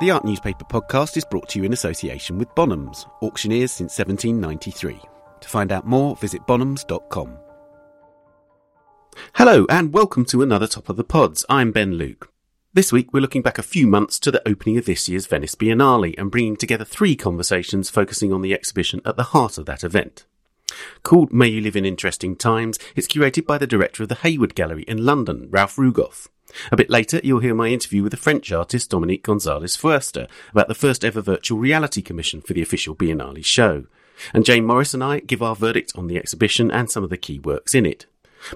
The Art Newspaper podcast is brought to you in association with Bonhams, auctioneers since 1793. To find out more, visit bonhams.com. Hello, and welcome to another Top of the Pods. I'm Ben Luke. This week, we're looking back a few months to the opening of this year's Venice Biennale and bringing together three conversations focusing on the exhibition at the heart of that event. Called May You Live in Interesting Times, it's curated by the director of the Hayward Gallery in London, Ralph Rugoff. A bit later, you'll hear my interview with the French artist Dominique Gonzalez Foerster about the first ever virtual reality commission for the official Biennale show. And Jane Morris and I give our verdict on the exhibition and some of the key works in it.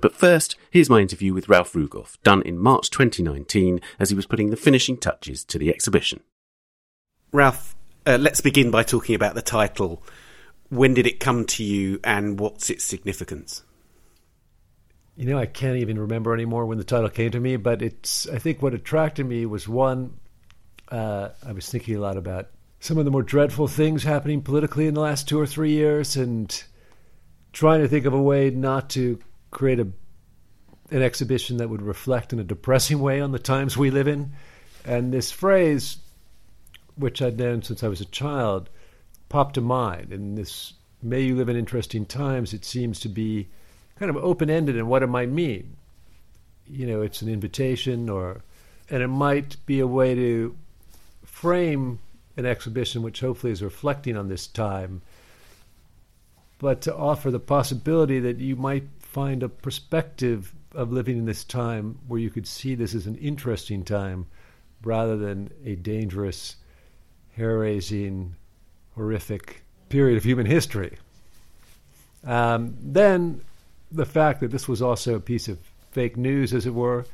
But first, here's my interview with Ralph Rugoff, done in March 2019 as he was putting the finishing touches to the exhibition. Ralph, uh, let's begin by talking about the title. When did it come to you and what's its significance? You know, I can't even remember anymore when the title came to me, but it's, I think what attracted me was one, uh, I was thinking a lot about some of the more dreadful things happening politically in the last two or three years and trying to think of a way not to create a, an exhibition that would reflect in a depressing way on the times we live in. And this phrase, which I'd known since I was a child, popped to mind. And this, may you live in interesting times, it seems to be kind of open ended in what it might mean. You know, it's an invitation, or and it might be a way to frame an exhibition which hopefully is reflecting on this time, but to offer the possibility that you might find a perspective of living in this time where you could see this as an interesting time rather than a dangerous, hair raising, horrific period of human history. Um, then the fact that this was also a piece of fake news, as it were,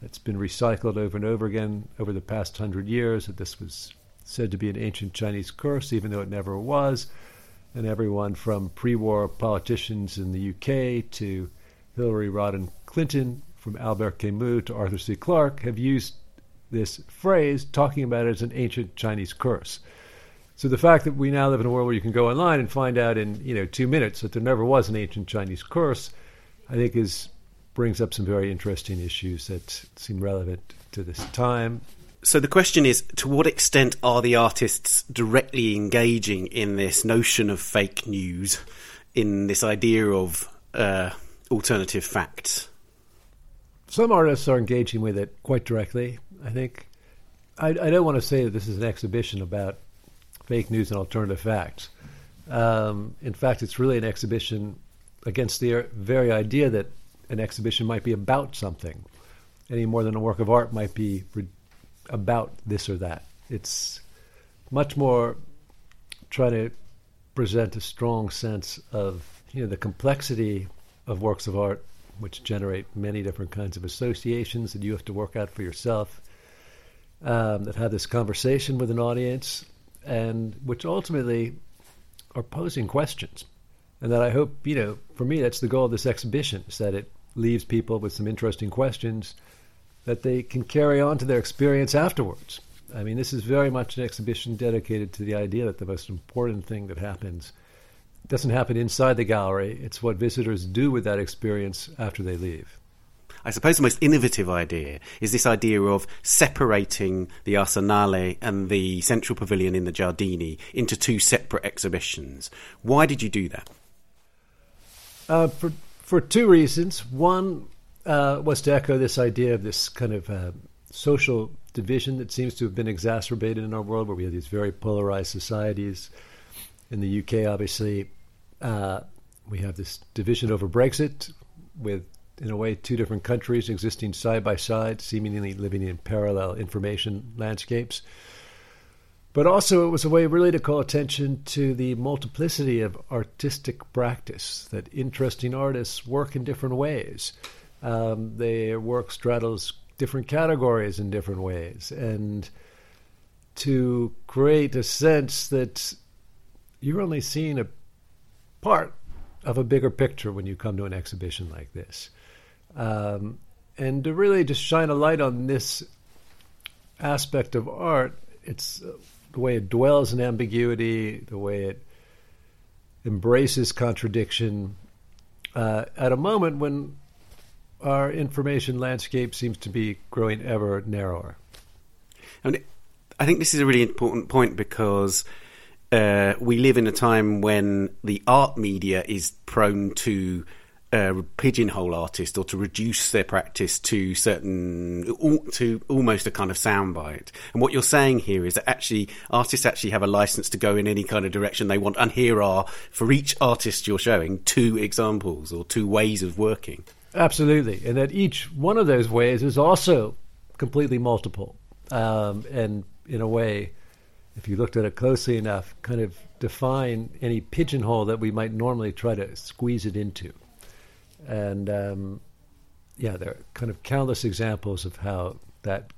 that's been recycled over and over again over the past hundred years, that this was said to be an ancient Chinese curse, even though it never was. And everyone from pre war politicians in the UK to Hillary Rodham Clinton, from Albert Camus to Arthur C. Clarke, have used this phrase talking about it as an ancient Chinese curse. So the fact that we now live in a world where you can go online and find out in you know two minutes that there never was an ancient Chinese curse, I think is brings up some very interesting issues that seem relevant to this time. So the question is, to what extent are the artists directly engaging in this notion of fake news, in this idea of uh, alternative facts? Some artists are engaging with it quite directly. I think. I, I don't want to say that this is an exhibition about fake news and alternative facts. Um, in fact, it's really an exhibition against the very idea that an exhibition might be about something, any more than a work of art might be re- about this or that. It's much more trying to present a strong sense of you know the complexity of works of art, which generate many different kinds of associations that you have to work out for yourself. Um, that have this conversation with an audience, and which ultimately are posing questions. And that I hope, you know, for me, that's the goal of this exhibition, is that it leaves people with some interesting questions that they can carry on to their experience afterwards. I mean, this is very much an exhibition dedicated to the idea that the most important thing that happens doesn't happen inside the gallery. It's what visitors do with that experience after they leave. I suppose the most innovative idea is this idea of separating the Arsenale and the Central Pavilion in the Giardini into two separate exhibitions. Why did you do that? Uh, for for two reasons. One uh, was to echo this idea of this kind of uh, social division that seems to have been exacerbated in our world, where we have these very polarized societies. In the UK, obviously, uh, we have this division over Brexit, with in a way two different countries existing side by side, seemingly living in parallel information landscapes. But also, it was a way really to call attention to the multiplicity of artistic practice, that interesting artists work in different ways. Um, their work straddles different categories in different ways. And to create a sense that you're only seeing a part of a bigger picture when you come to an exhibition like this. Um, and to really just shine a light on this aspect of art, it's the way it dwells in ambiguity, the way it embraces contradiction uh, at a moment when our information landscape seems to be growing ever narrower. And I think this is a really important point because uh, we live in a time when the art media is prone to uh, pigeonhole artists or to reduce their practice to certain to almost a kind of soundbite. And what you're saying here is that actually artists actually have a license to go in any kind of direction they want. And here are for each artist you're showing two examples or two ways of working. Absolutely, and that each one of those ways is also completely multiple, um, and in a way, if you looked at it closely enough, kind of define any pigeonhole that we might normally try to squeeze it into. And um, yeah, there are kind of countless examples of how that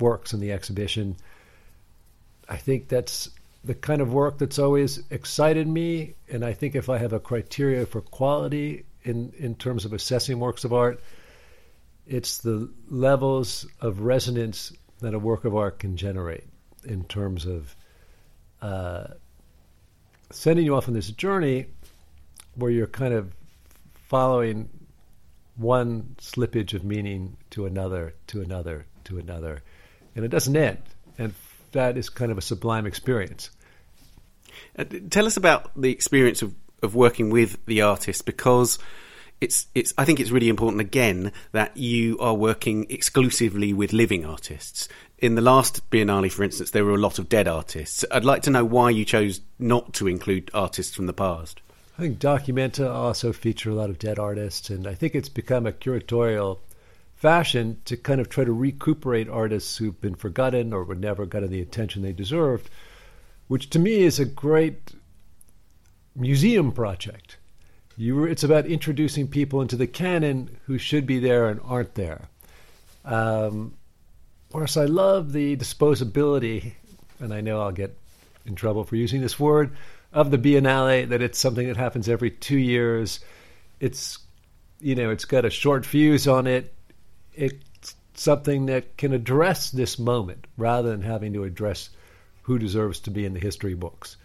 works in the exhibition. I think that's the kind of work that's always excited me. And I think if I have a criteria for quality in, in terms of assessing works of art, it's the levels of resonance that a work of art can generate in terms of uh, sending you off on this journey where you're kind of following one slippage of meaning to another, to another, to another. And it doesn't end. And that is kind of a sublime experience. Uh, tell us about the experience of, of working with the artist because it's it's I think it's really important again that you are working exclusively with living artists. In the last Biennale, for instance, there were a lot of dead artists. I'd like to know why you chose not to include artists from the past. I think Documenta also feature a lot of dead artists, and I think it's become a curatorial fashion to kind of try to recuperate artists who've been forgotten or were never gotten the attention they deserved, which to me is a great museum project. You, it's about introducing people into the canon who should be there and aren't there. Um, course, I love the disposability, and I know I'll get in trouble for using this word, of the Biennale that it's something that happens every two years. It's you know it's got a short fuse on it. It's something that can address this moment rather than having to address who deserves to be in the history books.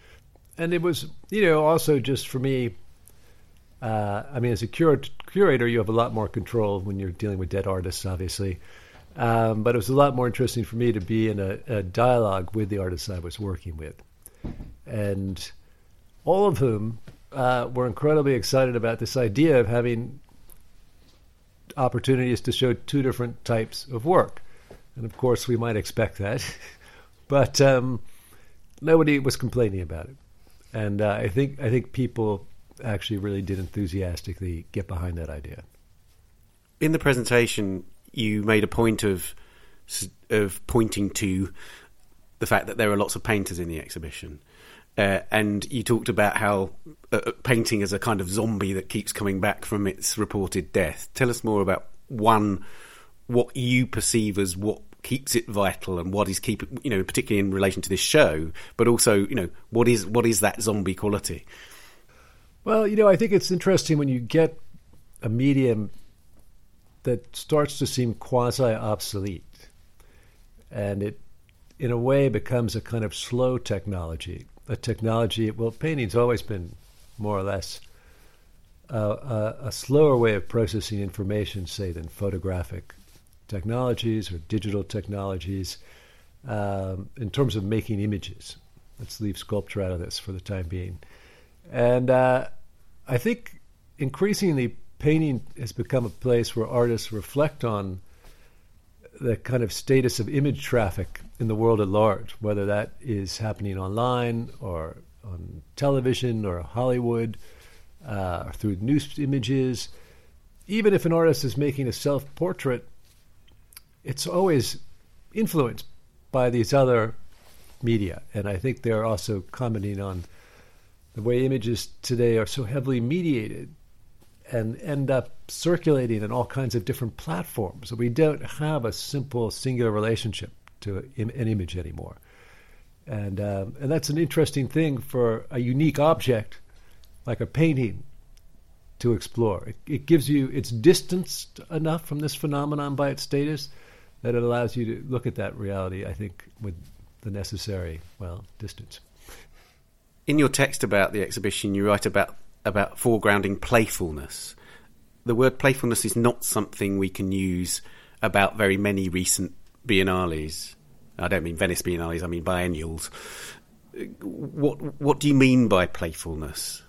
And it was you know also just for me. Uh, I mean, as a cur- curator, you have a lot more control when you're dealing with dead artists, obviously. Um, but it was a lot more interesting for me to be in a, a dialogue with the artists I was working with. And all of whom uh, were incredibly excited about this idea of having opportunities to show two different types of work. And of course, we might expect that, but um, nobody was complaining about it. And uh, I think I think people actually really did enthusiastically get behind that idea. In the presentation, you made a point of of pointing to the fact that there are lots of painters in the exhibition. Uh, and you talked about how uh, uh, painting is a kind of zombie that keeps coming back from its reported death. Tell us more about one, what you perceive as what keeps it vital and what is keeping, you know, particularly in relation to this show, but also, you know, what is what is that zombie quality? Well, you know, I think it's interesting when you get a medium that starts to seem quasi obsolete, and it, in a way, becomes a kind of slow technology a technology. Well, painting's always been more or less uh, a, a, slower way of processing information, say, than photographic technologies or digital technologies um, in terms of making images. Let's leave sculpture out of this for the time being. And uh, I think increasingly painting has become a place where artists reflect on the kind of status of image traffic in the world at large, whether that is happening online or on television or Hollywood, uh, or through news images. Even if an artist is making a self portrait, it's always influenced by these other media. And I think they're also commenting on the way images today are so heavily mediated and end up circulating in all kinds of different platforms. We don't have a simple singular relationship to an image anymore. And, um, and that's an interesting thing for a unique object like a painting to explore. It, it gives you, it's distanced enough from this phenomenon by its status that it allows you to look at that reality, I think, with the necessary, well, distance. In your text about the exhibition, you write about about foregrounding playfulness. The word playfulness is not something we can use about very many recent biennales. I don't mean Venice Biennales, I mean biennials. What what do you mean by playfulness?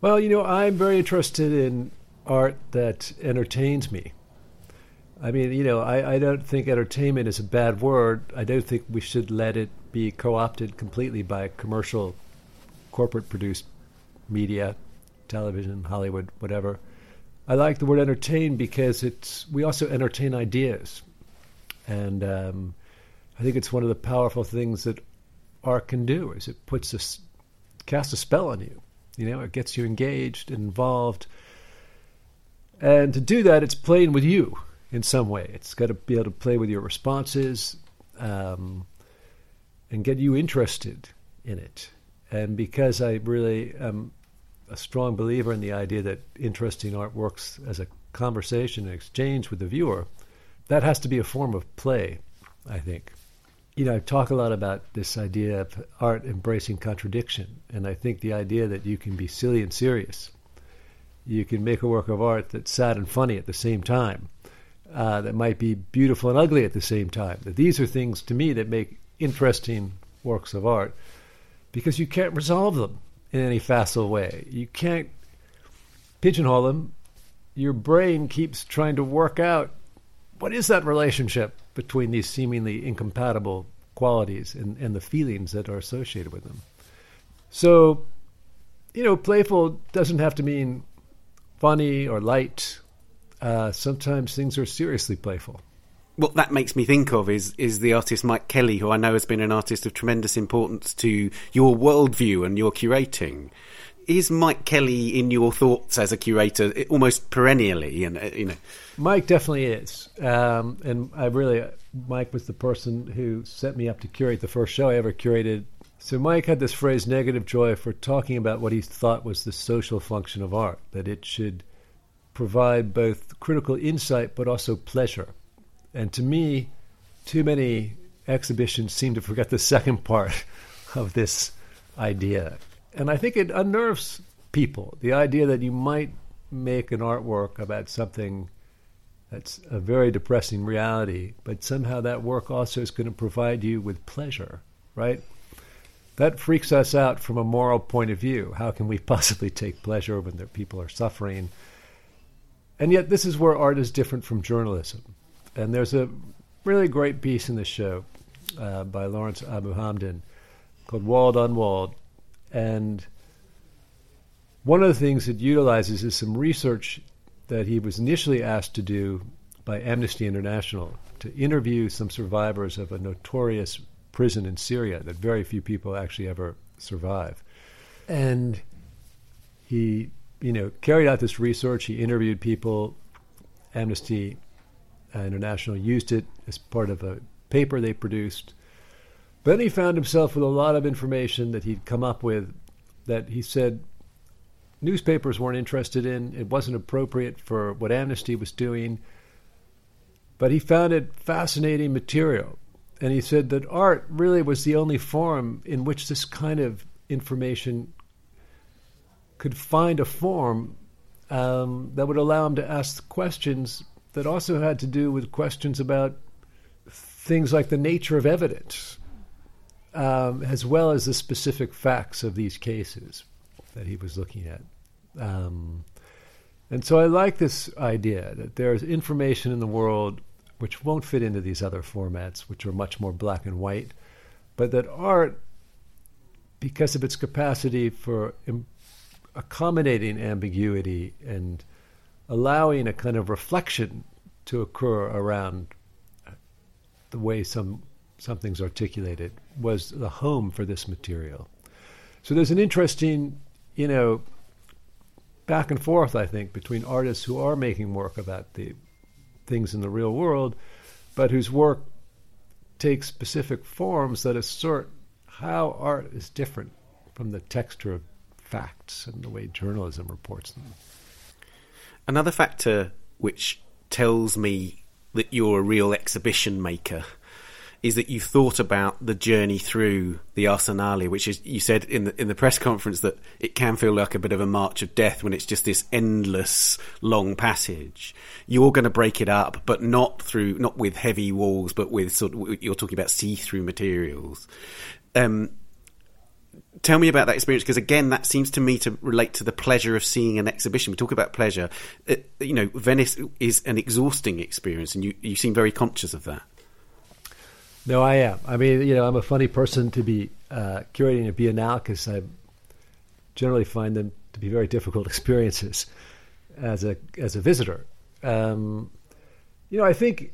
Well, you know, I'm very interested in art that entertains me. I mean, you know, I, I don't think entertainment is a bad word. I don't think we should let it be co opted completely by commercial, corporate produced media, television, Hollywood, whatever. I like the word entertain because it's we also entertain ideas, and um, I think it's one of the powerful things that art can do is it puts a casts a spell on you. You know, it gets you engaged involved, and to do that, it's playing with you in some way. It's got to be able to play with your responses um, and get you interested in it. And because I really am a strong believer in the idea that interesting art works as a conversation and exchange with the viewer, that has to be a form of play, I think. You know, I talk a lot about this idea of art embracing contradiction, and I think the idea that you can be silly and serious, you can make a work of art that's sad and funny at the same time, uh, that might be beautiful and ugly at the same time. That these are things to me that make interesting works of art because you can't resolve them in any facile way. You can't pigeonhole them. Your brain keeps trying to work out what is that relationship between these seemingly incompatible qualities and, and the feelings that are associated with them. So, you know, playful doesn't have to mean funny or light uh, sometimes things are seriously playful. What that makes me think of is is the artist Mike Kelley, who I know has been an artist of tremendous importance to your worldview and your curating. Is Mike Kelley in your thoughts as a curator almost perennially? And you know, Mike definitely is, um, and I really Mike was the person who set me up to curate the first show I ever curated. So Mike had this phrase "negative joy" for talking about what he thought was the social function of art, that it should provide both critical insight but also pleasure. And to me, too many exhibitions seem to forget the second part of this idea. And I think it unnerves people the idea that you might make an artwork about something that's a very depressing reality, but somehow that work also is going to provide you with pleasure, right? That freaks us out from a moral point of view. How can we possibly take pleasure when people are suffering? And yet, this is where art is different from journalism. And there's a really great piece in the show uh, by Lawrence Abu Hamdan called Walled Unwalled. And one of the things it utilizes is some research that he was initially asked to do by Amnesty International to interview some survivors of a notorious prison in Syria that very few people actually ever survive. And he you know, carried out this research. He interviewed people. Amnesty International used it as part of a paper they produced. Then he found himself with a lot of information that he'd come up with that he said newspapers weren't interested in. It wasn't appropriate for what Amnesty was doing. But he found it fascinating material. And he said that art really was the only form in which this kind of information could find a form um, that would allow him to ask questions that also had to do with questions about things like the nature of evidence, um, as well as the specific facts of these cases that he was looking at. Um, and so I like this idea that there's information in the world which won't fit into these other formats, which are much more black and white, but that art, because of its capacity for accommodating ambiguity and allowing a kind of reflection to occur around the way some something's articulated was the home for this material. So there's an interesting, you know, back and forth, I think, between artists who are making work about the things in the real world, but whose work takes specific forms that assert how art is different from the texture of facts and the way journalism reports them. Another factor which tells me that you're a real exhibition maker is that you thought about the journey through the Arsenale, which is you said in the in the press conference that it can feel like a bit of a march of death when it's just this endless long passage. You're going to break it up, but not through not with heavy walls, but with sort of you're talking about see through materials. Um, tell me about that experience because again that seems to me to relate to the pleasure of seeing an exhibition. We talk about pleasure. It, you know venice is an exhausting experience and you, you seem very conscious of that. No i am. I mean you know i'm a funny person to be uh, curating a biennale because i generally find them to be very difficult experiences as a as a visitor. Um, you know i think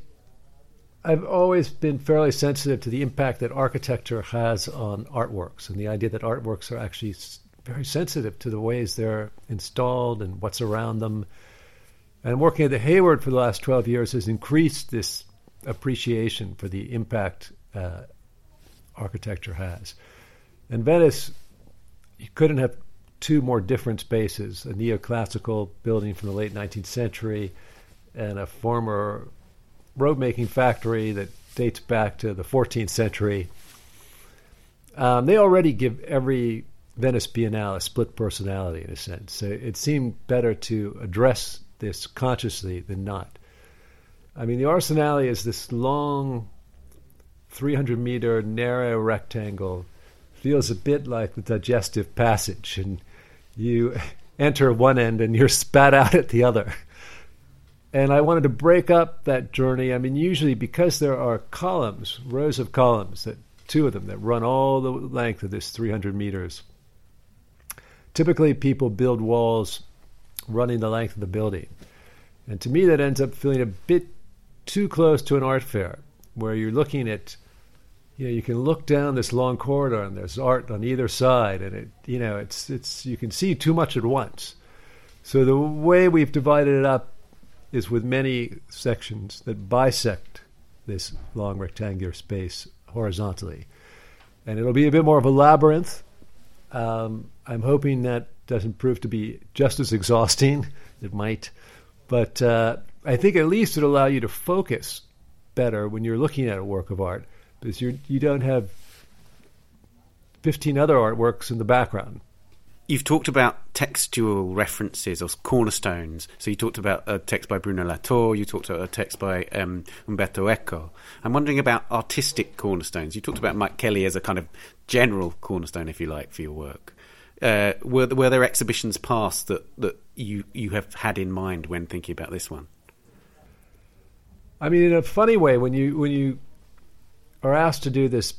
I've always been fairly sensitive to the impact that architecture has on artworks and the idea that artworks are actually very sensitive to the ways they're installed and what's around them. And working at the Hayward for the last 12 years has increased this appreciation for the impact uh, architecture has. In Venice, you couldn't have two more different spaces a neoclassical building from the late 19th century and a former road making factory that dates back to the 14th century. Um, they already give every Venice Biennale a split personality in a sense. So it seemed better to address this consciously than not. I mean, the Arsenale is this long, 300 meter narrow rectangle. Feels a bit like the digestive passage, and you enter one end and you're spat out at the other and I wanted to break up that journey. I mean, usually because there are columns, rows of columns, that two of them that run all the length of this 300 meters. Typically, people build walls running the length of the building, and to me, that ends up feeling a bit too close to an art fair, where you're looking at. You know, you can look down this long corridor, and there's art on either side, and it, you know, it's it's you can see too much at once. So the way we've divided it up is with many sections that bisect this long rectangular space horizontally. And it'll be a bit more of a labyrinth. Um, I'm hoping that doesn't prove to be just as exhausting. It might. But uh, I think at least it'll allow you to focus better when you're looking at a work of art because you you don't have 15 other artworks in the background. You've talked about textual references or cornerstones. So you talked about a text by Bruno Latour, you talked about a text by um, Umberto Eco. I'm wondering about artistic cornerstones. You talked about Mike Kelley as a kind of general cornerstone, if you like, for your work. Uh, were, were there exhibitions past that, that you, you have had in mind when thinking about this one? I mean, in a funny way, when you when you are asked to do this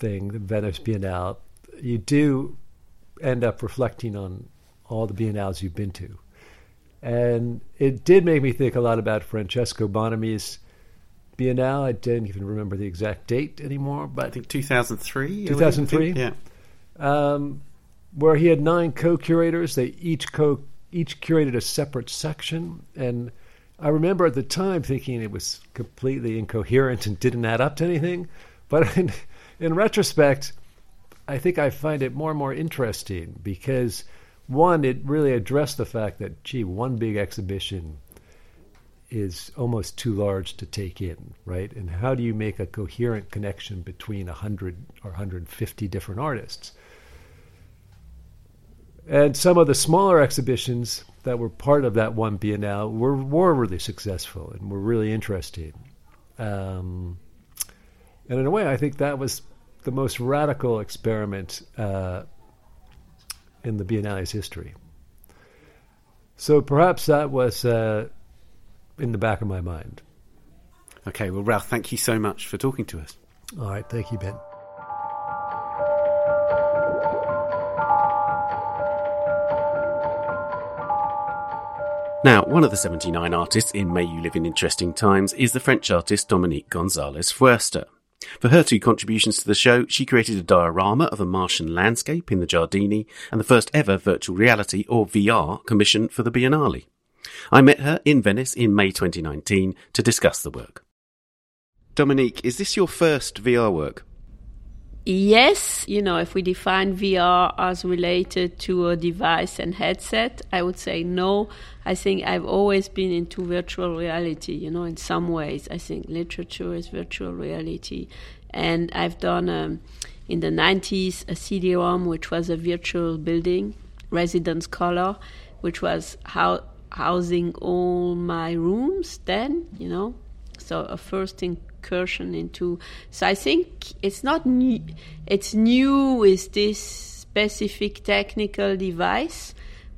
thing, the Venice Biennale, you do end up reflecting on all the biennales you've been to. And it did make me think a lot about Francesco Bonami's Biennale. I don't even remember the exact date anymore, but I think 2003. 2003, yeah. Um, where he had nine co-curators. They each co each curated a separate section, and I remember at the time thinking it was completely incoherent and didn't add up to anything. But in, in retrospect, I think I find it more and more interesting because one, it really addressed the fact that gee, one big exhibition is almost too large to take in, right? And how do you make a coherent connection between 100 or 150 different artists? And some of the smaller exhibitions that were part of that one Biennale were, were really successful and were really interesting. Um, and in a way, I think that was the most radical experiment uh, in the Biennale's history. So perhaps that was uh, in the back of my mind. Okay, well, Ralph, thank you so much for talking to us. All right, thank you, Ben. Now, one of the 79 artists in May You Live in Interesting Times is the French artist Dominique Gonzalez Foerster. For her two contributions to the show, she created a diorama of a Martian landscape in the Giardini and the first ever virtual reality or VR commission for the Biennale. I met her in Venice in May 2019 to discuss the work. Dominique, is this your first VR work? Yes, you know, if we define VR as related to a device and headset, I would say no. I think I've always been into virtual reality, you know, in some ways. I think literature is virtual reality. And I've done um, in the 90s a CD-ROM, which was a virtual building, Residence Color, which was how, housing all my rooms then, you know. So a first incursion into. So I think it's not new. It's new with this specific technical device,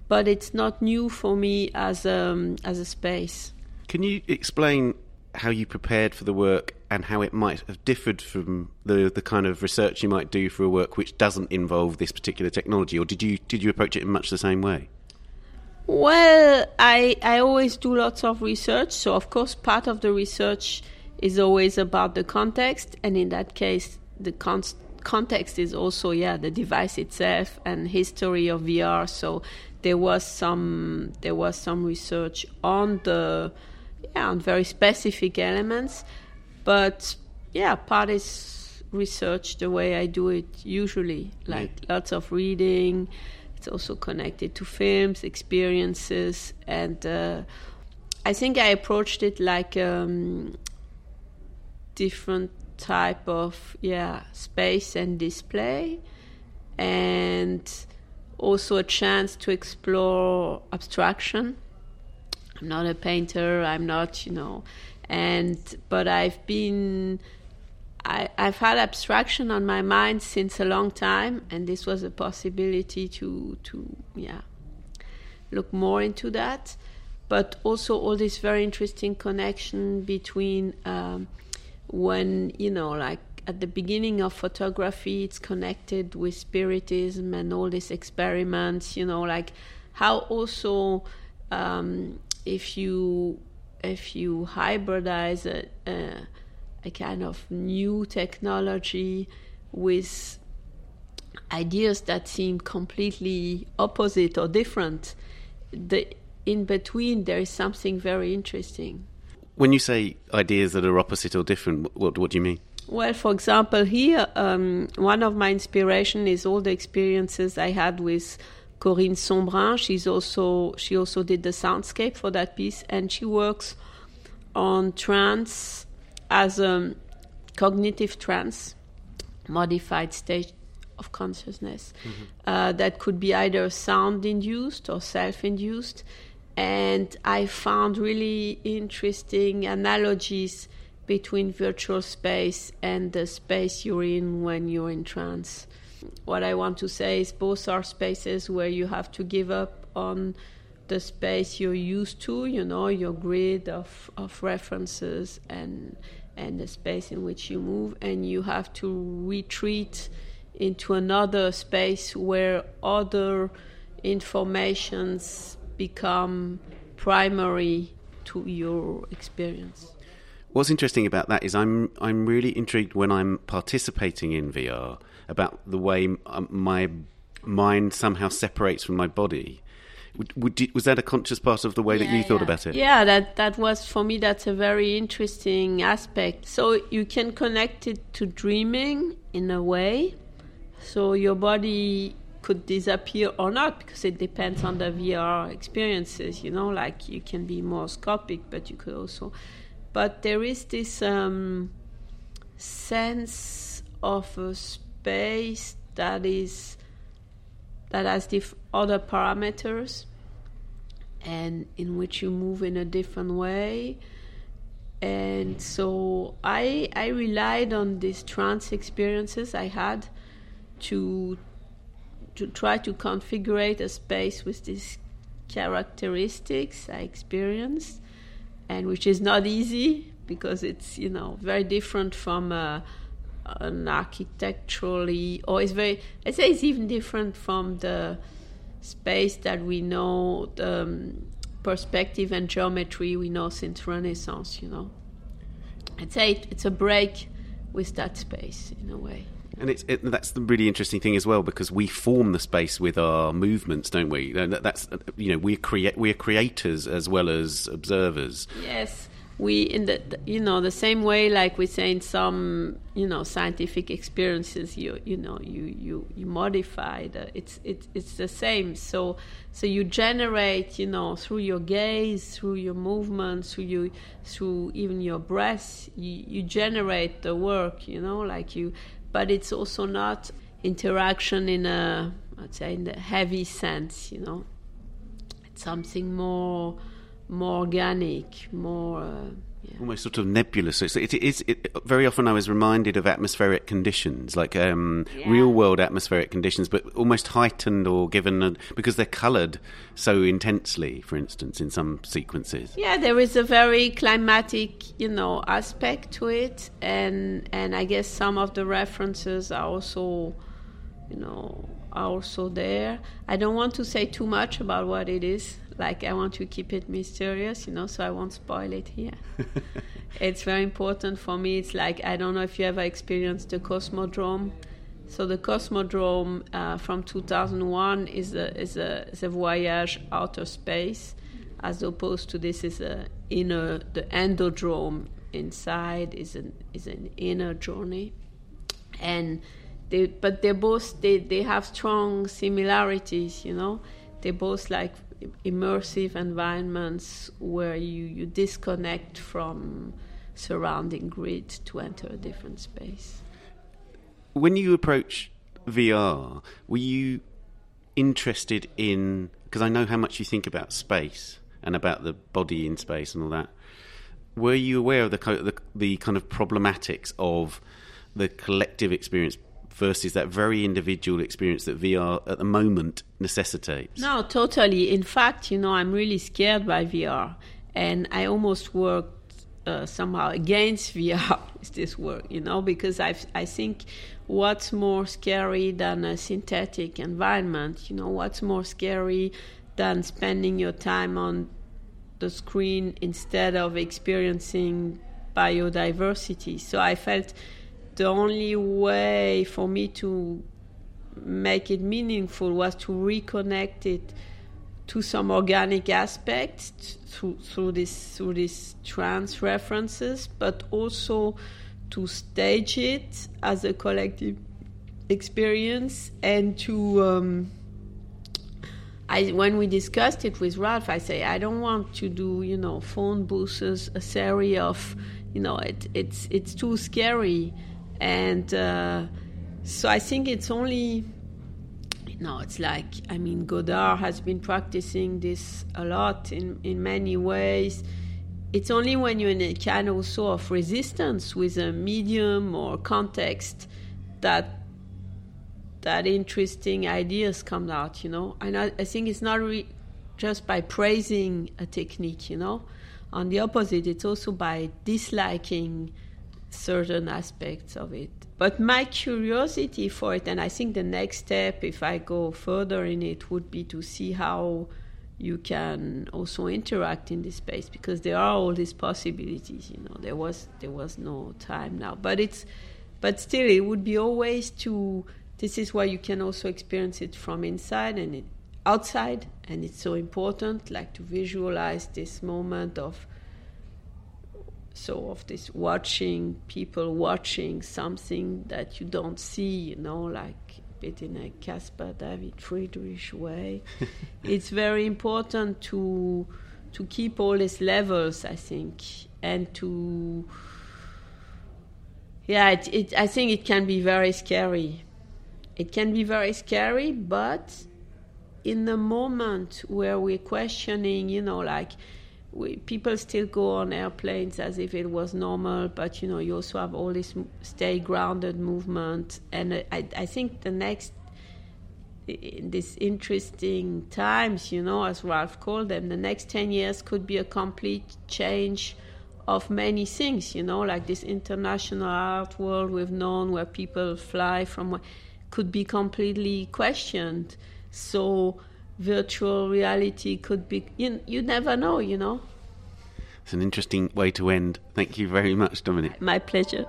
but it's not new for me as a, um, as a space. Can you explain how you prepared for the work and how it might have differed from the the kind of research you might do for a work which doesn't involve this particular technology, or did you did you approach it in much the same way? Well, I I always do lots of research, so of course part of the research is always about the context, and in that case, the con- context is also yeah the device itself and history of VR. So there was some there was some research on the yeah on very specific elements, but yeah part is research the way I do it usually, like yeah. lots of reading. It's also connected to films, experiences, and uh, I think I approached it like um, different type of yeah space and display and also a chance to explore abstraction. I'm not a painter i'm not you know and but i've been I, have had abstraction on my mind since a long time, and this was a possibility to to yeah look more into that, but also all this very interesting connection between um, when you know like at the beginning of photography it's connected with spiritism and all these experiments you know like how also um, if you if you hybridize a, a, a kind of new technology with ideas that seem completely opposite or different the in between there is something very interesting when you say ideas that are opposite or different, what, what do you mean? Well, for example, here, um, one of my inspiration is all the experiences I had with Corine Sombrun. She's also she also did the soundscape for that piece, and she works on trance as a cognitive trance, modified state of consciousness mm-hmm. uh, that could be either sound induced or self induced and I found really interesting analogies between virtual space and the space you're in when you're in trance. What I want to say is both are spaces where you have to give up on the space you're used to, you know, your grid of, of references and and the space in which you move and you have to retreat into another space where other informations become primary to your experience. What's interesting about that is I'm I'm really intrigued when I'm participating in VR about the way um, my mind somehow separates from my body. Would, would, was that a conscious part of the way yeah, that you thought about it? Yeah, that that was for me. That's a very interesting aspect. So you can connect it to dreaming in a way. So your body could disappear or not because it depends on the VR experiences. You know, like you can be more scopic, but you could also. But there is this um, sense of a space that is that has diff- other parameters and in which you move in a different way and so i i relied on these trance experiences i had to to try to configure a space with these characteristics I experienced, and which is not easy because it's you know very different from uh, an architecturally, or it's very I say it's even different from the space that we know, the um, perspective and geometry we know since Renaissance. You know, I'd say it, it's a break with that space in a way. And it's it, that's the really interesting thing as well because we form the space with our movements, don't we? That's you know we create we're creators as well as observers. Yes, we in the you know the same way like we say in some you know scientific experiences you you know you you you modify the it's it's it's the same so so you generate you know through your gaze through your movements through you through even your breath you you generate the work you know like you but it's also not interaction in a let's say in the heavy sense you know it's something more more organic, more. Uh, yeah. Almost sort of nebulous. So it is. It, very often, I was reminded of atmospheric conditions, like um, yeah. real-world atmospheric conditions, but almost heightened or given a, because they're coloured so intensely. For instance, in some sequences. Yeah, there is a very climatic, you know, aspect to it, and and I guess some of the references are also, you know, are also there. I don't want to say too much about what it is like I want to keep it mysterious, you know, so I won't spoil it here. it's very important for me. It's like I don't know if you ever experienced the Cosmodrome. So the Cosmodrome uh, from 2001 is a is a is a voyage outer space, as opposed to this is a inner the endodrome inside is an is an inner journey, and they but they both they they have strong similarities, you know. They both like immersive environments where you, you disconnect from surrounding grid to enter a different space. When you approach VR, were you interested in because I know how much you think about space and about the body in space and all that. Were you aware of the the, the kind of problematics of the collective experience versus that very individual experience that VR at the moment necessitates. No, totally. In fact, you know, I'm really scared by VR, and I almost worked uh, somehow against VR with this work, you know, because I I think what's more scary than a synthetic environment, you know, what's more scary than spending your time on the screen instead of experiencing biodiversity. So I felt the only way for me to make it meaningful was to reconnect it to some organic aspects through, through this through these trance references, but also to stage it as a collective experience and to um, I, when we discussed it with Ralph, I say I don't want to do you know phone booths, a series of you know it, it's it's too scary and uh, so I think it's only know it's like I mean Godard has been practicing this a lot in in many ways. It's only when you're in a kind sort of resistance with a medium or context that that interesting ideas come out, you know. And I, I think it's not re- just by praising a technique, you know. On the opposite, it's also by disliking certain aspects of it. But my curiosity for it, and I think the next step, if I go further in it, would be to see how you can also interact in this space because there are all these possibilities. You know, there was there was no time now, but it's but still, it would be always to. This is why you can also experience it from inside and it, outside, and it's so important, like to visualize this moment of so of this watching people watching something that you don't see you know like a bit in a caspar david friedrich way. It's very important to to keep all these levels i think and to yeah it, it, i think it can be very scary. It can be very scary but in the moment where we're questioning you know like we, people still go on airplanes as if it was normal, but you know you also have all this stay grounded movement, and I, I think the next in this interesting times, you know, as Ralph called them, the next ten years could be a complete change of many things, you know, like this international art world we've known where people fly from could be completely questioned. So virtual reality could be you, you never know you know it's an interesting way to end thank you very much Dominique. my pleasure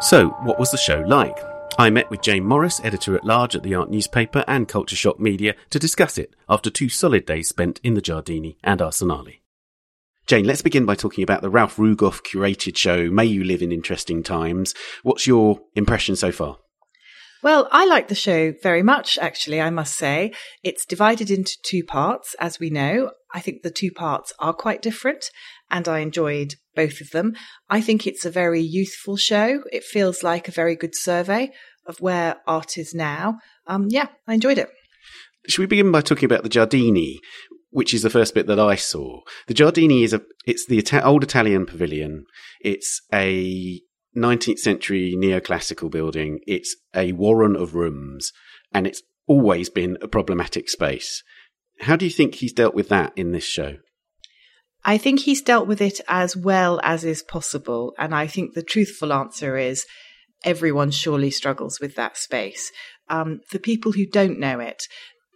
so what was the show like I met with Jane Morris, editor at large at the Art newspaper and Culture Shock Media, to discuss it after two solid days spent in the Giardini and Arsenale. Jane, let's begin by talking about the Ralph Rugoff curated show, May You Live in Interesting Times. What's your impression so far? Well, I like the show very much, actually, I must say. It's divided into two parts, as we know. I think the two parts are quite different, and I enjoyed both of them. I think it's a very youthful show. It feels like a very good survey of where art is now. Um, yeah, I enjoyed it. Should we begin by talking about the Giardini, which is the first bit that I saw? The Giardini is a, it's the Ita- old Italian pavilion. It's a 19th century neoclassical building. It's a warren of rooms and it's always been a problematic space. How do you think he's dealt with that in this show? I think he's dealt with it as well as is possible. And I think the truthful answer is everyone surely struggles with that space. Um, for people who don't know it,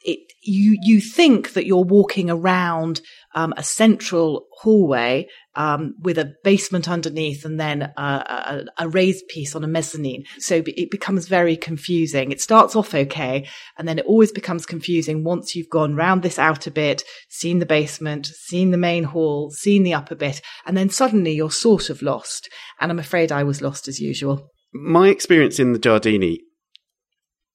it, you you think that you're walking around um, a central hallway um, with a basement underneath and then a, a, a, raised piece on a mezzanine. So it becomes very confusing. It starts off okay, and then it always becomes confusing once you've gone round this outer bit, seen the basement, seen the main hall, seen the upper bit, and then suddenly you're sort of lost. And I'm afraid I was lost as usual. My experience in the Giardini,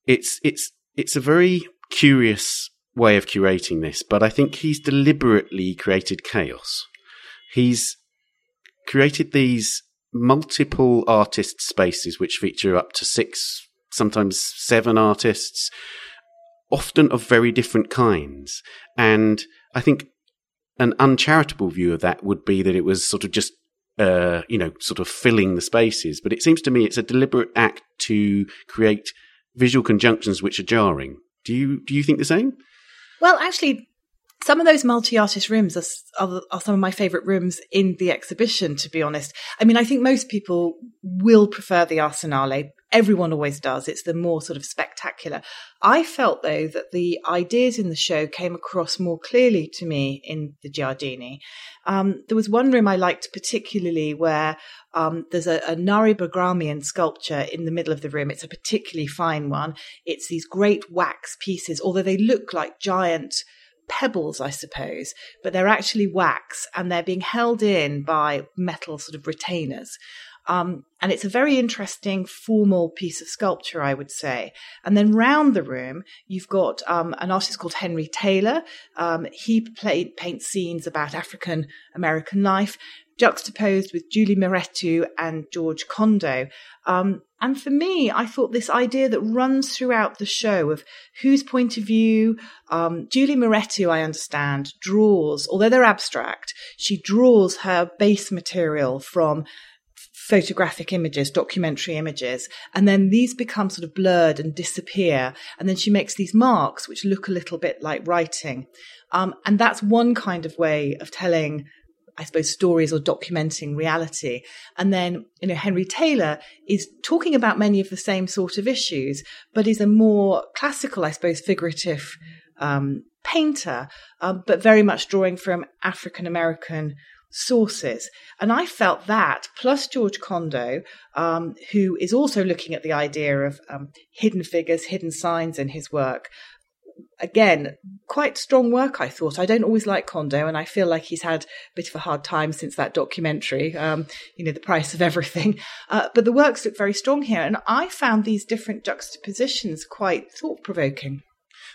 it's it's it's a very curious way of curating this, but I think he's deliberately created chaos. He's created these multiple artist spaces which feature up to six, sometimes seven artists, often of very different kinds. And I think an uncharitable view of that would be that it was sort of just uh, you know, sort of filling the spaces. But it seems to me it's a deliberate act to create visual conjunctions which are jarring. Do you do you think the same? Well, actually, some of those multi-artist rooms are, are, are, some of my favorite rooms in the exhibition, to be honest. I mean, I think most people will prefer the Arsenale. Everyone always does. It's the more sort of spectacular. I felt though that the ideas in the show came across more clearly to me in the Giardini. Um, there was one room I liked particularly where um, there's a, a Nairy Baghramian sculpture in the middle of the room. It's a particularly fine one. It's these great wax pieces, although they look like giant pebbles, I suppose, but they're actually wax and they're being held in by metal sort of retainers. Um, and it's a very interesting formal piece of sculpture, I would say. And then round the room, you've got um, an artist called Henry Taylor. Um, he played, paints scenes about African American life juxtaposed with Julie Mehretu and George Condo. Um, and for me, I thought this idea that runs throughout the show of whose point of view, um, Julie Mehretu, I understand, draws, although they're abstract, she draws her base material from photographic images, documentary images, and then these become sort of blurred and disappear. And then she makes these marks which look a little bit like writing. Um, and that's one kind of way of telling I suppose, stories or documenting reality. And then, you know, Henry Taylor is talking about many of the same sort of issues, but is a more classical, I suppose, figurative um, painter, um, but very much drawing from African American sources. And I felt that, plus George Condo, um, who is also looking at the idea of um, hidden figures, hidden signs in his work, again, quite strong work, I thought. I don't always like Condo, and I feel like he's had a bit of a hard time since that documentary, um, you know, The Price of Everything. Uh, but the works look very strong here, and I found these different juxtapositions quite thought provoking.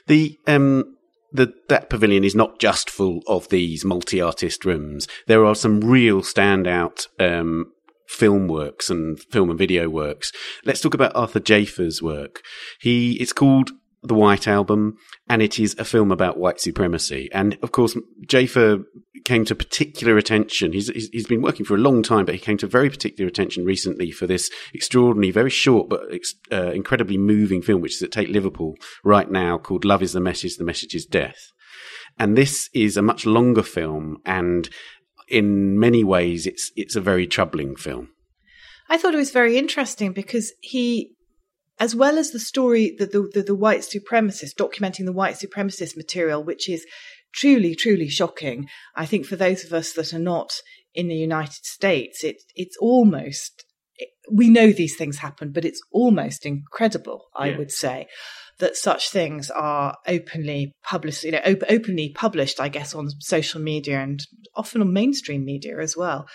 The um, that pavilion is not just full of these multi-artist rooms. There are some real standout um, film works and film and video works. Let's talk about Arthur Jafa's work. He it's called the White Album, and it is a film about white supremacy. And of course, Jafa came to particular attention. He's, he's been working for a long time, but he came to very particular attention recently for this extraordinary, very short but uh, incredibly moving film, which is at Tate Liverpool right now, called "Love Is the Message, the Message Is Death." And this is a much longer film, and in many ways, it's it's a very troubling film. I thought it was very interesting because he as well as the story, the, the, the, the white supremacist, documenting the white supremacist material, which is truly, truly shocking. I think for those of us that are not in the United States, it, it's almost we know these things happen, but it's almost incredible, I Yeah. would say, that such things are openly published, you know, op- openly published, I guess, on social media and often on mainstream media as well.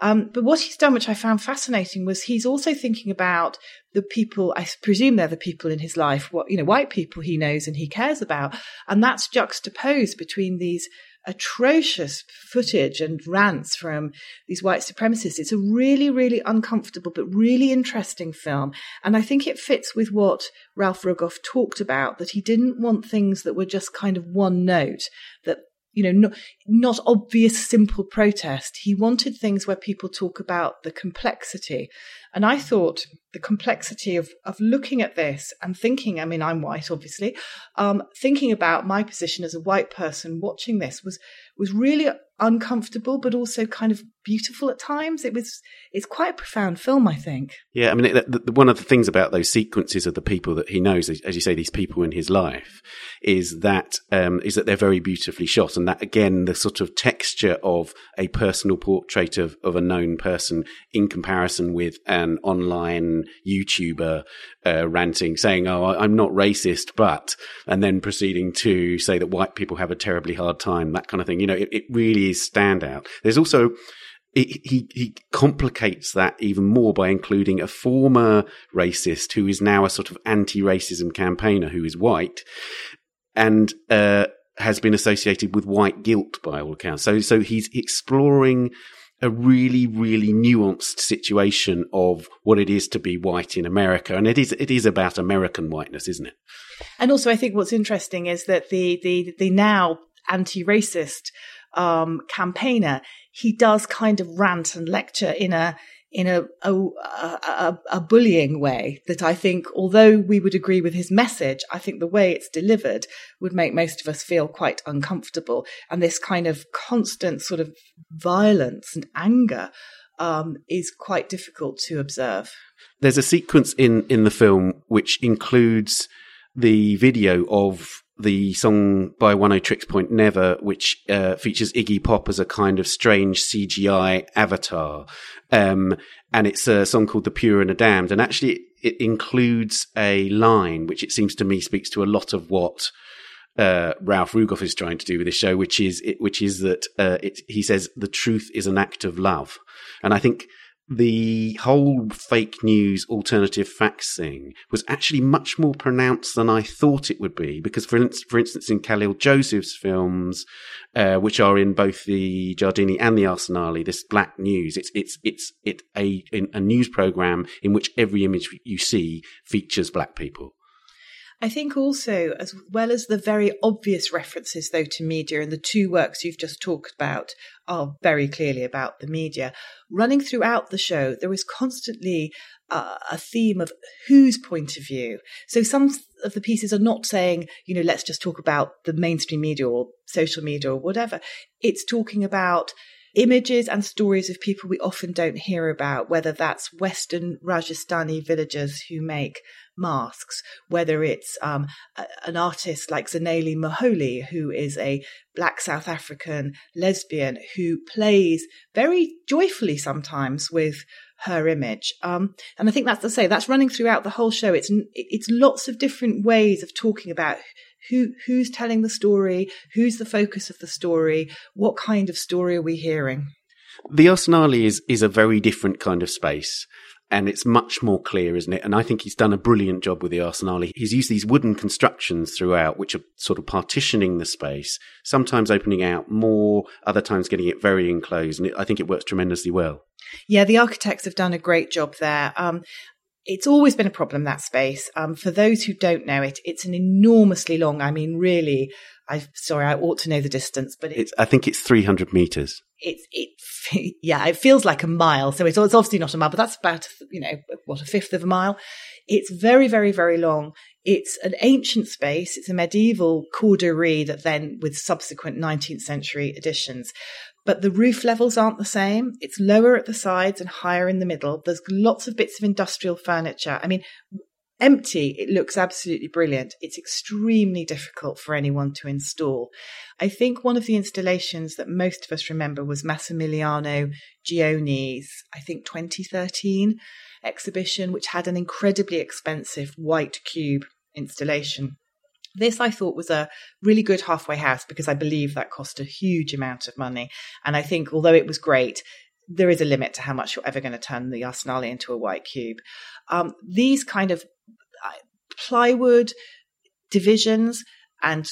Um, but what he's done, which I found fascinating, was he's also thinking about the people, I presume they're the people in his life, what, you know, white people he knows and he cares about. And that's juxtaposed between these atrocious footage and rants from these white supremacists. It's a really, really uncomfortable but really interesting film. And I think it fits with what Ralph Rugoff talked about that he didn't want things that were just kind of one note, that you know, not, not obvious, simple protest. He wanted things where people talk about the complexity. And I thought the complexity of, of looking at this and thinking, I mean, I'm white, obviously, um, thinking about my position as a white person watching this was, was really uncomfortable, but also kind of beautiful at times. It was, it's quite a profound film, I think. Yeah, I mean, the, the, one of the things about those sequences of the people that he knows, as, you say, these people in his life, is that um, is that they're very beautifully shot, and that again, the sort of texture of a personal portrait of of a known person in comparison with an online YouTuber uh, ranting, saying, "Oh, I'm not racist," but and then proceeding to say that white people have a terribly hard time, that kind of thing. You know, it, it really is standout. There's also he he complicates that even more by including a former racist who is now a sort of anti-racism campaigner who is white and uh, has been associated with white guilt by all accounts. So so he's exploring a really really nuanced situation of what it is to be white in America, and it is it is about American whiteness, isn't it? And also, I think what's interesting is that the the the now anti-racist um, campaigner, he does kind of rant and lecture in a in a a, a a, bullying way that I think, although we would agree with his message, I think the way it's delivered would make most of us feel quite uncomfortable. And this kind of constant sort of violence and anger um, is quite difficult to observe. There's a sequence in in the film which includes the video of the song by Oneohtrix Point Never, which uh, features Iggy Pop as a kind of strange CGI avatar. Um, and it's a song called The Pure and the Damned. And actually, it, includes a line which it seems to me speaks to a lot of what uh, Ralph Rugoff is trying to do with this show, which is which is that uh, it, he says the truth is an act of love, and I think the whole fake news alternative facts thing was actually much more pronounced than I thought it would be. Because, for, instance, for instance, in Kahlil Joseph's films, uh, which are in both the Giardini and the Arsenale, this black news, it's it's it's it a a news program in which every image you see features black people. I think also, as well as the very obvious references, though, to media, and the two works you've just talked about are very clearly about the media, running throughout the show, there is constantly uh, a theme of whose point of view. So some of the pieces are not saying, you know, let's just talk about the mainstream media or social media or whatever. It's talking about images and stories of people we often don't hear about, whether that's Western Rajasthani villagers who make masks, whether it's um, a, an artist like Zanele Muholi, who is a black South African lesbian who plays very joyfully sometimes with her image. Um, and I think that's to say that's running throughout the whole show. It's it's lots of different ways of talking about who who's telling the story, who's the focus of the story, what kind of story are we hearing. The Arsenale is is a very different kind of space. And it's much more clear, isn't it? And I think he's done a brilliant job with the Arsenale. He's used these wooden constructions throughout, which are sort of partitioning the space, sometimes opening out more, other times getting it very enclosed. And it, I think it works tremendously well. Yeah, the architects have done a great job there. Um, it's always been a problem that space. Um, for those who don't know it, it's an enormously long. I mean, really, I sorry, I ought to know the distance, but it's, I think it's 300 meters. It's it, yeah, it feels like a mile. So it's, it's obviously not a mile, but that's about you know what a fifth of a mile. It's very, very, very long. It's an ancient space. It's a medieval corderie that then, with subsequent 19th century additions, but the roof levels aren't the same. It's lower at the sides and higher in the middle. There's lots of bits of industrial furniture. I mean, empty, it looks absolutely brilliant. It's extremely difficult for anyone to install. I think one of the installations that most of us remember was Massimiliano Gioni's, I think 2013. exhibition, which had an incredibly expensive white cube installation. This I thought was a really good halfway house because I believe that cost a huge amount of money. And I think although it was great, there is a limit to how much you're ever going to turn the Arsenale into a white cube. Um, these kind of plywood divisions and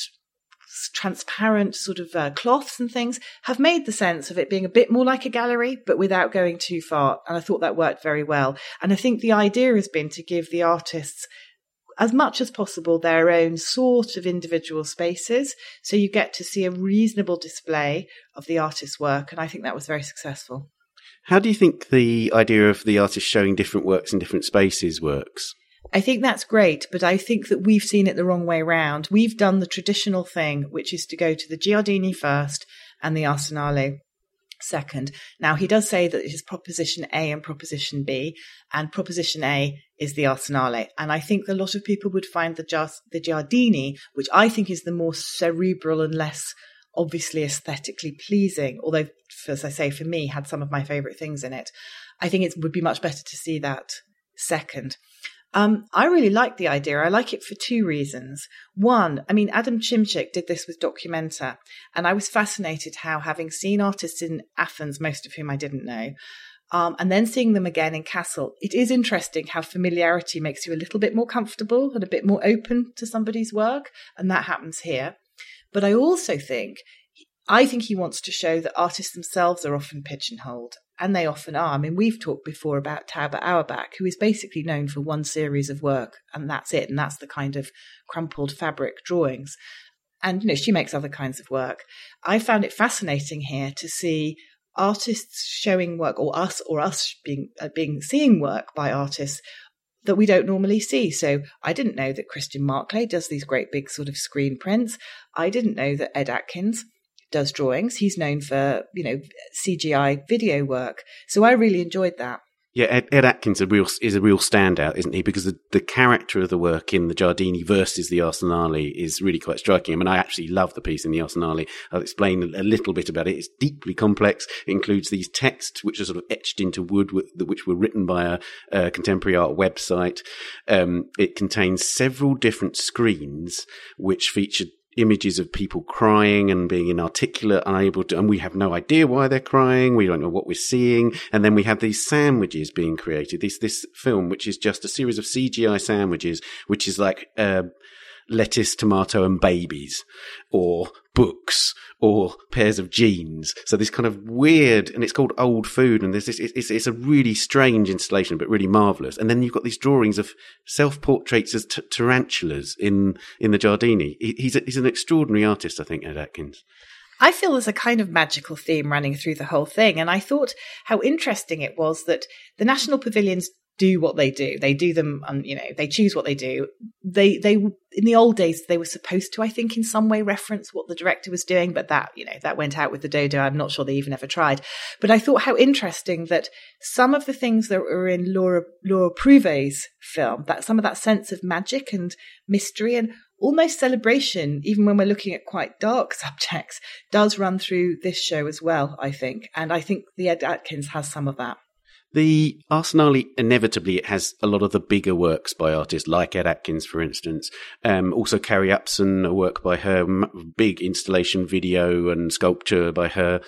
transparent sort of uh, cloths and things have made the sense of it being a bit more like a gallery, but without going too far. And I thought that worked very well. And I think the idea has been to give the artists as much as possible their own sort of individual spaces. So you get to see a reasonable display of the artist's work. And I think that was very successful. How do you think the idea of the artist showing different works in different spaces works? I think that's great, but I think that we've seen it the wrong way round. We've done the traditional thing, which is to go to the Giardini first and the Arsenale second. Now, he does say that it is Proposition A and Proposition B, and Proposition A is the Arsenale. And I think a lot of people would find the, the Giardini, which I think is the more cerebral and less obviously aesthetically pleasing, although, as I say, for me, had some of my favourite things in it. I think it would be much better to see that second. Um, I really like the idea. I like it for two reasons. One, I mean, Adam Szymczyk did this with Documenta, and I was fascinated how, having seen artists in Athens, most of whom I didn't know, um, and then seeing them again in Kassel, it is interesting how familiarity makes you a little bit more comfortable and a bit more open to somebody's work, and that happens here. But I also think I think he wants to show that artists themselves are often pigeonholed and they often are. I mean, we've talked before about Tauba Auerbach, who is basically known for one series of work, and that's it. And that's the kind of crumpled fabric drawings. And, you know, she makes other kinds of work. I found it fascinating here to see artists showing work, or us, or us being, uh, being seeing work by artists that we don't normally see. So I didn't know that Christian Marclay does these great big sort of screen prints. I didn't know that Ed Atkins does drawings. He's known for, you know, CGI video work. So I really enjoyed that. Yeah, Ed, Ed Atkins a real, is a real standout, isn't he? Because the, the character of the work in the Giardini versus the Arsenale is really quite striking. I mean, I actually love the piece in the Arsenale. I'll explain a little bit about it. It's deeply complex. It includes these texts which are sort of etched into wood, which were written by a, a contemporary art website. Um, it contains several different screens which feature images of people crying and being inarticulate, unable to, and we have no idea why they're crying. We don't know what we're seeing. And then we have these sandwiches being created. This, this film, which is just a series of CGI sandwiches, which is like, uh, lettuce, tomato, and babies, or books, or pairs of jeans. So this kind of weird, and it's called old food, and there's this, it's, it's a really strange installation, but really marvelous. And then you've got these drawings of self-portraits as t- tarantulas in, in the Giardini. He, he's, a, he's an extraordinary artist, I think, Ed Atkins. I feel there's a kind of magical theme running through the whole thing. And I thought how interesting it was that the National Pavilions do what they do. They do them, and you know, they choose what they do. They, they, in the old days, they were supposed to, I think, in some way reference what the director was doing, but that, you know, that went out with the dodo. I'm not sure they even ever tried. But I thought how interesting that some of the things that were in Laura, Laura Prouvost's film, that some of that sense of magic and mystery and almost celebration, even when we're looking at quite dark subjects, does run through this show as well, I think. And I think the Ed Atkins has some of that. The Arsenale inevitably it has a lot of the bigger works by artists like Ed Atkins, for instance. Um, also Kaari Upson, a work by her, big installation video and sculpture by her.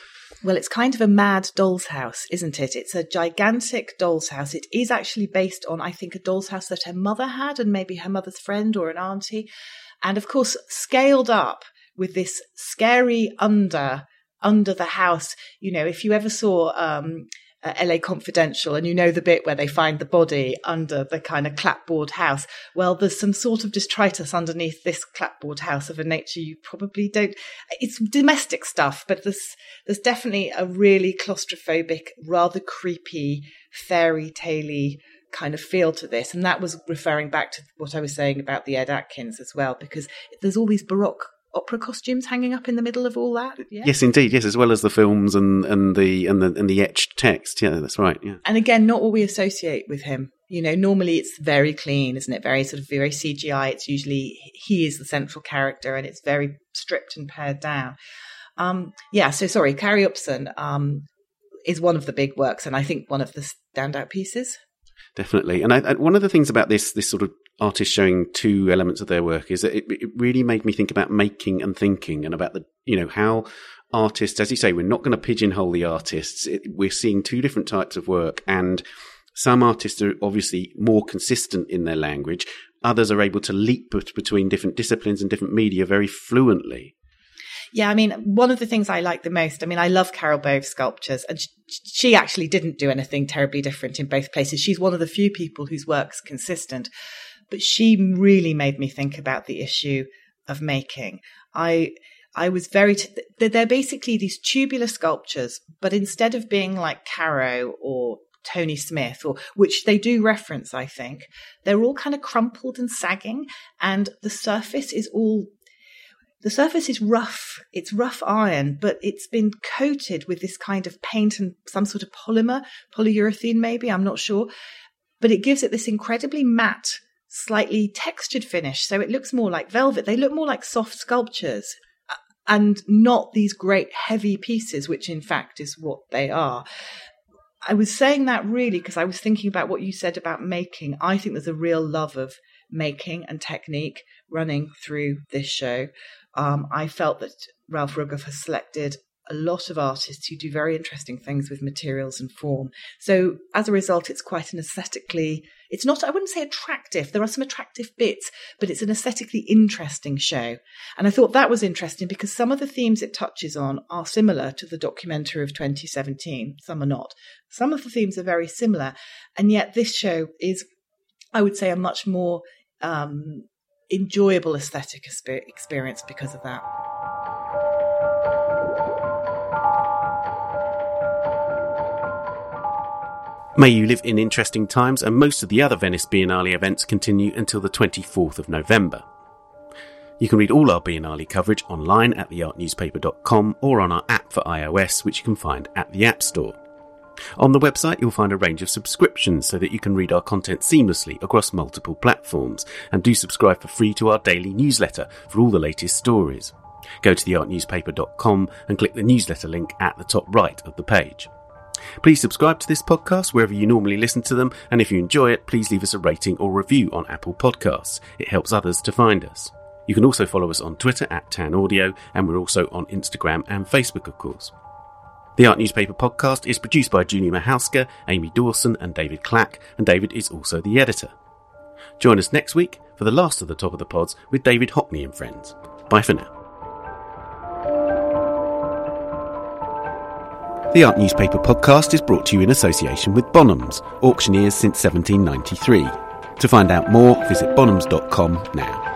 Well, it's kind of a mad doll's house, isn't it? It's a gigantic doll's house. It is actually based on, I think, a doll's house that her mother had and maybe her mother's friend or an auntie. And of course, scaled up with this scary under, under the house. You know, if you ever saw, um, uh, LA Confidential, and you know the bit where they find the body under the kind of clapboard house. Well, there's some sort of detritus underneath this clapboard house of a nature you probably don't. It's domestic stuff, but there's there's definitely a really claustrophobic, rather creepy, fairy taley kind of feel to this, and that was referring back to what I was saying about the Ed Atkins as well, because there's all these baroque opera costumes hanging up in the middle of all that. Yeah? Yes, indeed. Yes, as well as the films and, and the and the and the etched text. Yeah, that's right. Yeah. And again, not what we associate with him. You know, normally it's very clean, isn't it? Very sort of very CGI. It's usually he is the central character, and it's very stripped and pared down. Um, yeah. So sorry, Kaari Upson um, is one of the big works, and I think one of the standout pieces. definitely. And I, I, one of the things about this this sort of artist showing two elements of their work is that it, it really made me think about making and thinking, and about the you know how artists, as you say, we're not going to pigeonhole the artists. It, we're seeing two different types of work, and some artists are obviously more consistent in their language. Others are able to leap between different disciplines and different media very fluently. Yeah, I mean, one of the things I like the most, I mean, I love Carol Bove's sculptures, and she actually didn't do anything terribly different in both places. She's one of the few people whose work's consistent, but she really made me think about the issue of making. I, I was very, t- they're basically these tubular sculptures, but instead of being like Caro or Tony Smith, or which they do reference, I think, they're all kind of crumpled and sagging, and the surface is all the surface is rough. It's rough iron, but it's been coated with this kind of paint and some sort of polymer, polyurethane maybe, I'm not sure. But it gives it this incredibly matte, slightly textured finish. So it looks more like velvet. They look more like soft sculptures uh, and not these great heavy pieces, which in fact is what they are. I was saying that really because I was thinking about what you said about making. I think there's a real love of making and technique running through this show. Um, I felt that Ralph Rugoff has selected a lot of artists who do very interesting things with materials and form. So as a result, it's quite an aesthetically, it's not, I wouldn't say attractive. There are some attractive bits, but it's an aesthetically interesting show. And I thought that was interesting because some of the themes it touches on are similar to the documentary of 2017. Some are not. Some of the themes are very similar. And yet this show is, I would say, a much more um, enjoyable aesthetic experience because of that. May you live in interesting times, and most of the other Venice Biennale events continue until the 24th of November. You can read all our Biennale coverage online at theartnewspaper.com or on our app for iOS, which you can find at the App Store. On the website, you'll find a range of subscriptions so that you can read our content seamlessly across multiple platforms, and do subscribe for free to our daily newsletter for all the latest stories. Go to theartnewspaper.com and click the newsletter link at the top right of the page. Please subscribe to this podcast wherever you normally listen to them, and if you enjoy it, please leave us a rating or review on Apple Podcasts. It helps others to find us. You can also follow us on Twitter at Tan Audio, and we're also on Instagram and Facebook, of course. The Art Newspaper podcast is produced by Julie Mahauska, Amy Dawson, and David Clack, and David is also the editor. Join us next week for the last of the Top of the Pods with David Hockney and friends. Bye for now. The Art Newspaper podcast is brought to you in association with Bonhams, auctioneers since 1793. To find out more, visit bonhams.com now.